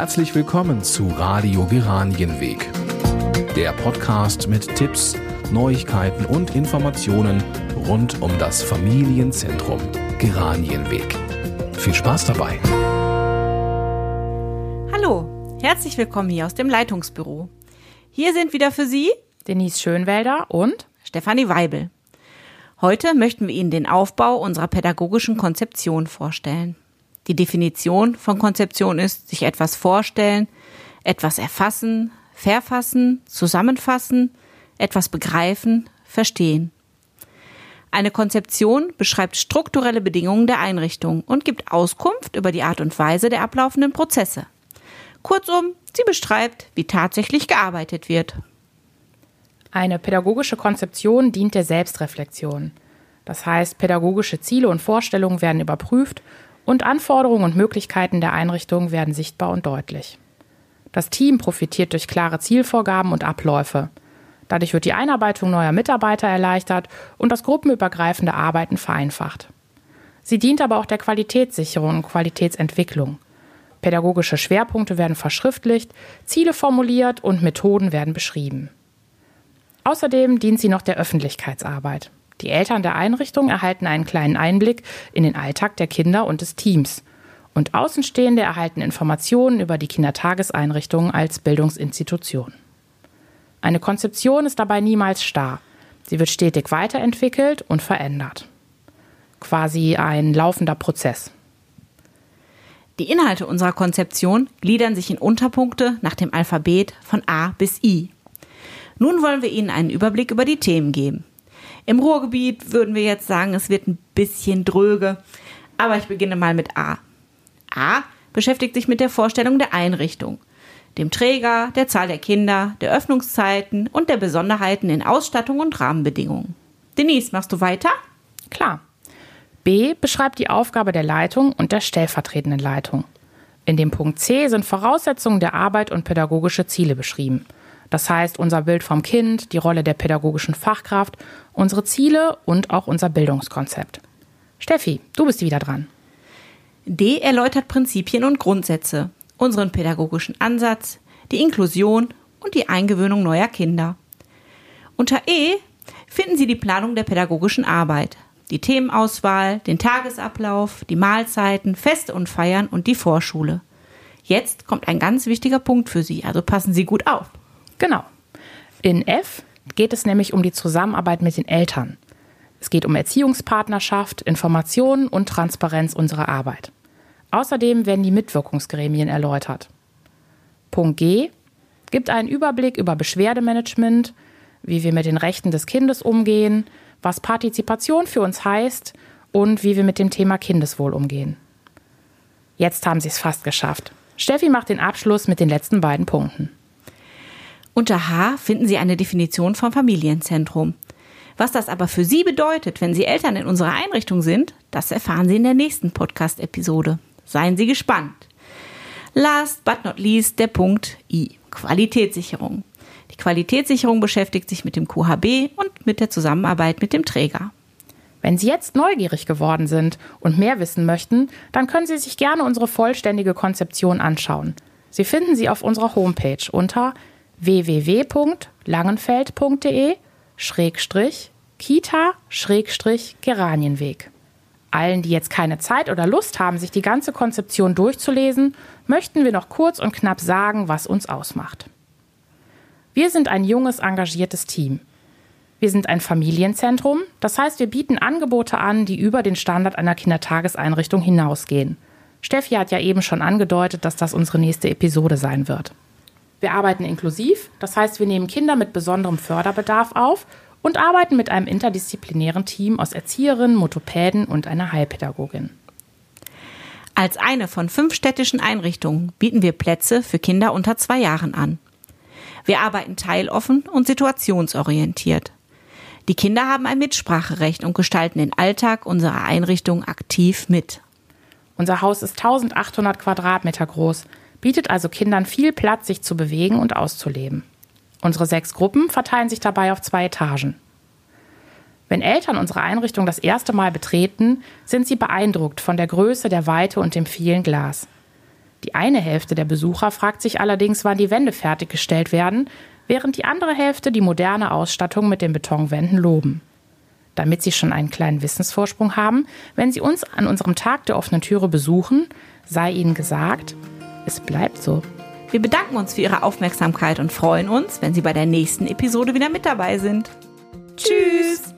Herzlich willkommen zu Radio Geranienweg. Der Podcast mit Tipps, Neuigkeiten und Informationen rund um das Familienzentrum Geranienweg. Viel Spaß dabei. Hallo, herzlich willkommen hier aus dem Leitungsbüro. Hier sind wieder für Sie Denise Schönwälder und Stefanie Weibel. Heute möchten wir Ihnen den Aufbau unserer pädagogischen Konzeption vorstellen. Die Definition von Konzeption ist, sich etwas vorstellen, etwas erfassen, verfassen, zusammenfassen, etwas begreifen, verstehen. Eine Konzeption beschreibt strukturelle Bedingungen der Einrichtung und gibt Auskunft über die Art und Weise der ablaufenden Prozesse. Kurzum, sie beschreibt, wie tatsächlich gearbeitet wird. Eine pädagogische Konzeption dient der Selbstreflexion. Das heißt, pädagogische Ziele und Vorstellungen werden überprüft und Anforderungen und Möglichkeiten der Einrichtung werden sichtbar und deutlich. Das Team profitiert durch klare Zielvorgaben und Abläufe. Dadurch wird die Einarbeitung neuer Mitarbeiter erleichtert und das gruppenübergreifende Arbeiten vereinfacht. Sie dient aber auch der Qualitätssicherung und Qualitätsentwicklung. Pädagogische Schwerpunkte werden verschriftlicht, Ziele formuliert und Methoden werden beschrieben. Außerdem dient sie noch der Öffentlichkeitsarbeit. Die Eltern der Einrichtung erhalten einen kleinen Einblick in den Alltag der Kinder und des Teams. Und Außenstehende erhalten Informationen über die Kindertageseinrichtung als Bildungsinstitution. Eine Konzeption ist dabei niemals starr. Sie wird stetig weiterentwickelt und verändert. Quasi ein laufender Prozess. Die Inhalte unserer Konzeption gliedern sich in Unterpunkte nach dem Alphabet von A bis I. Nun wollen wir Ihnen einen Überblick über die Themen geben. Im Ruhrgebiet würden wir jetzt sagen, es wird ein bisschen dröge, aber ich beginne mal mit A. A beschäftigt sich mit der Vorstellung der Einrichtung, dem Träger, der Zahl der Kinder, der Öffnungszeiten und der Besonderheiten in Ausstattung und Rahmenbedingungen. Denise, machst du weiter? Klar. B beschreibt die Aufgabe der Leitung und der stellvertretenden Leitung. In dem Punkt C sind Voraussetzungen der Arbeit und pädagogische Ziele beschrieben – das heißt, unser Bild vom Kind, die Rolle der pädagogischen Fachkraft, unsere Ziele und auch unser Bildungskonzept. Steffi, du bist wieder dran. D erläutert Prinzipien und Grundsätze, unseren pädagogischen Ansatz, die Inklusion und die Eingewöhnung neuer Kinder. Unter E finden Sie die Planung der pädagogischen Arbeit, die Themenauswahl, den Tagesablauf, die Mahlzeiten, Feste und Feiern und die Vorschule. Jetzt kommt ein ganz wichtiger Punkt für Sie, also passen Sie gut auf. Genau. In F geht es nämlich um die Zusammenarbeit mit den Eltern. Es geht um Erziehungspartnerschaft, Informationen und Transparenz unserer Arbeit. Außerdem werden die Mitwirkungsgremien erläutert. Punkt G gibt einen Überblick über Beschwerdemanagement, wie wir mit den Rechten des Kindes umgehen, was Partizipation für uns heißt und wie wir mit dem Thema Kindeswohl umgehen. Jetzt haben Sie es fast geschafft. Steffi macht den Abschluss mit den letzten beiden Punkten. Unter H finden Sie eine Definition vom Familienzentrum. Was das aber für Sie bedeutet, wenn Sie Eltern in unserer Einrichtung sind, das erfahren Sie in der nächsten Podcast-Episode. Seien Sie gespannt. Last but not least der Punkt I. Qualitätssicherung. Die Qualitätssicherung beschäftigt sich mit dem QHB und mit der Zusammenarbeit mit dem Träger. Wenn Sie jetzt neugierig geworden sind und mehr wissen möchten, dann können Sie sich gerne unsere vollständige Konzeption anschauen. Sie finden sie auf unserer Homepage unter www.langenfeld.de Schrägstrich Kita Schrägstrich Geranienweg. Allen, die jetzt keine Zeit oder Lust haben, sich die ganze Konzeption durchzulesen, möchten wir noch kurz und knapp sagen, was uns ausmacht. Wir sind ein junges, engagiertes Team. Wir sind ein Familienzentrum, das heißt, wir bieten Angebote an, die über den Standard einer Kindertageseinrichtung hinausgehen. Steffi hat ja eben schon angedeutet, dass das unsere nächste Episode sein wird. Wir arbeiten inklusiv, das heißt, wir nehmen Kinder mit besonderem Förderbedarf auf und arbeiten mit einem interdisziplinären Team aus Erzieherinnen, Motopäden und einer Heilpädagogin. Als eine von fünf städtischen Einrichtungen bieten wir Plätze für Kinder unter zwei Jahren an. Wir arbeiten teiloffen und situationsorientiert. Die Kinder haben ein Mitspracherecht und gestalten den Alltag unserer Einrichtung aktiv mit. Unser Haus ist 1800 Quadratmeter groß bietet also Kindern viel Platz, sich zu bewegen und auszuleben. Unsere sechs Gruppen verteilen sich dabei auf zwei Etagen. Wenn Eltern unsere Einrichtung das erste Mal betreten, sind sie beeindruckt von der Größe, der Weite und dem vielen Glas. Die eine Hälfte der Besucher fragt sich allerdings, wann die Wände fertiggestellt werden, während die andere Hälfte die moderne Ausstattung mit den Betonwänden loben. Damit Sie schon einen kleinen Wissensvorsprung haben, wenn Sie uns an unserem Tag der offenen Türe besuchen, sei Ihnen gesagt, es bleibt so. Wir bedanken uns für Ihre Aufmerksamkeit und freuen uns, wenn Sie bei der nächsten Episode wieder mit dabei sind. Tschüss!